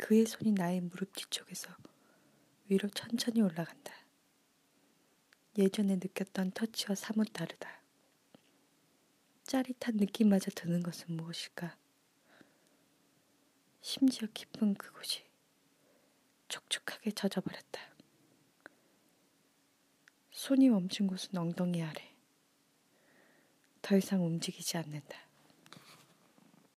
그의 손이 나의 무릎 뒤쪽에서 위로 천천히 올라간다. 예전에 느꼈던 터치와 사뭇 다르다. 짜릿한 느낌마저 드는 것은 무엇일까? 심지어 깊은 그곳이 촉촉하게 젖어버렸다. 손이 멈춘 곳은 엉덩이 아래. 더 이상 움직이지 않는다.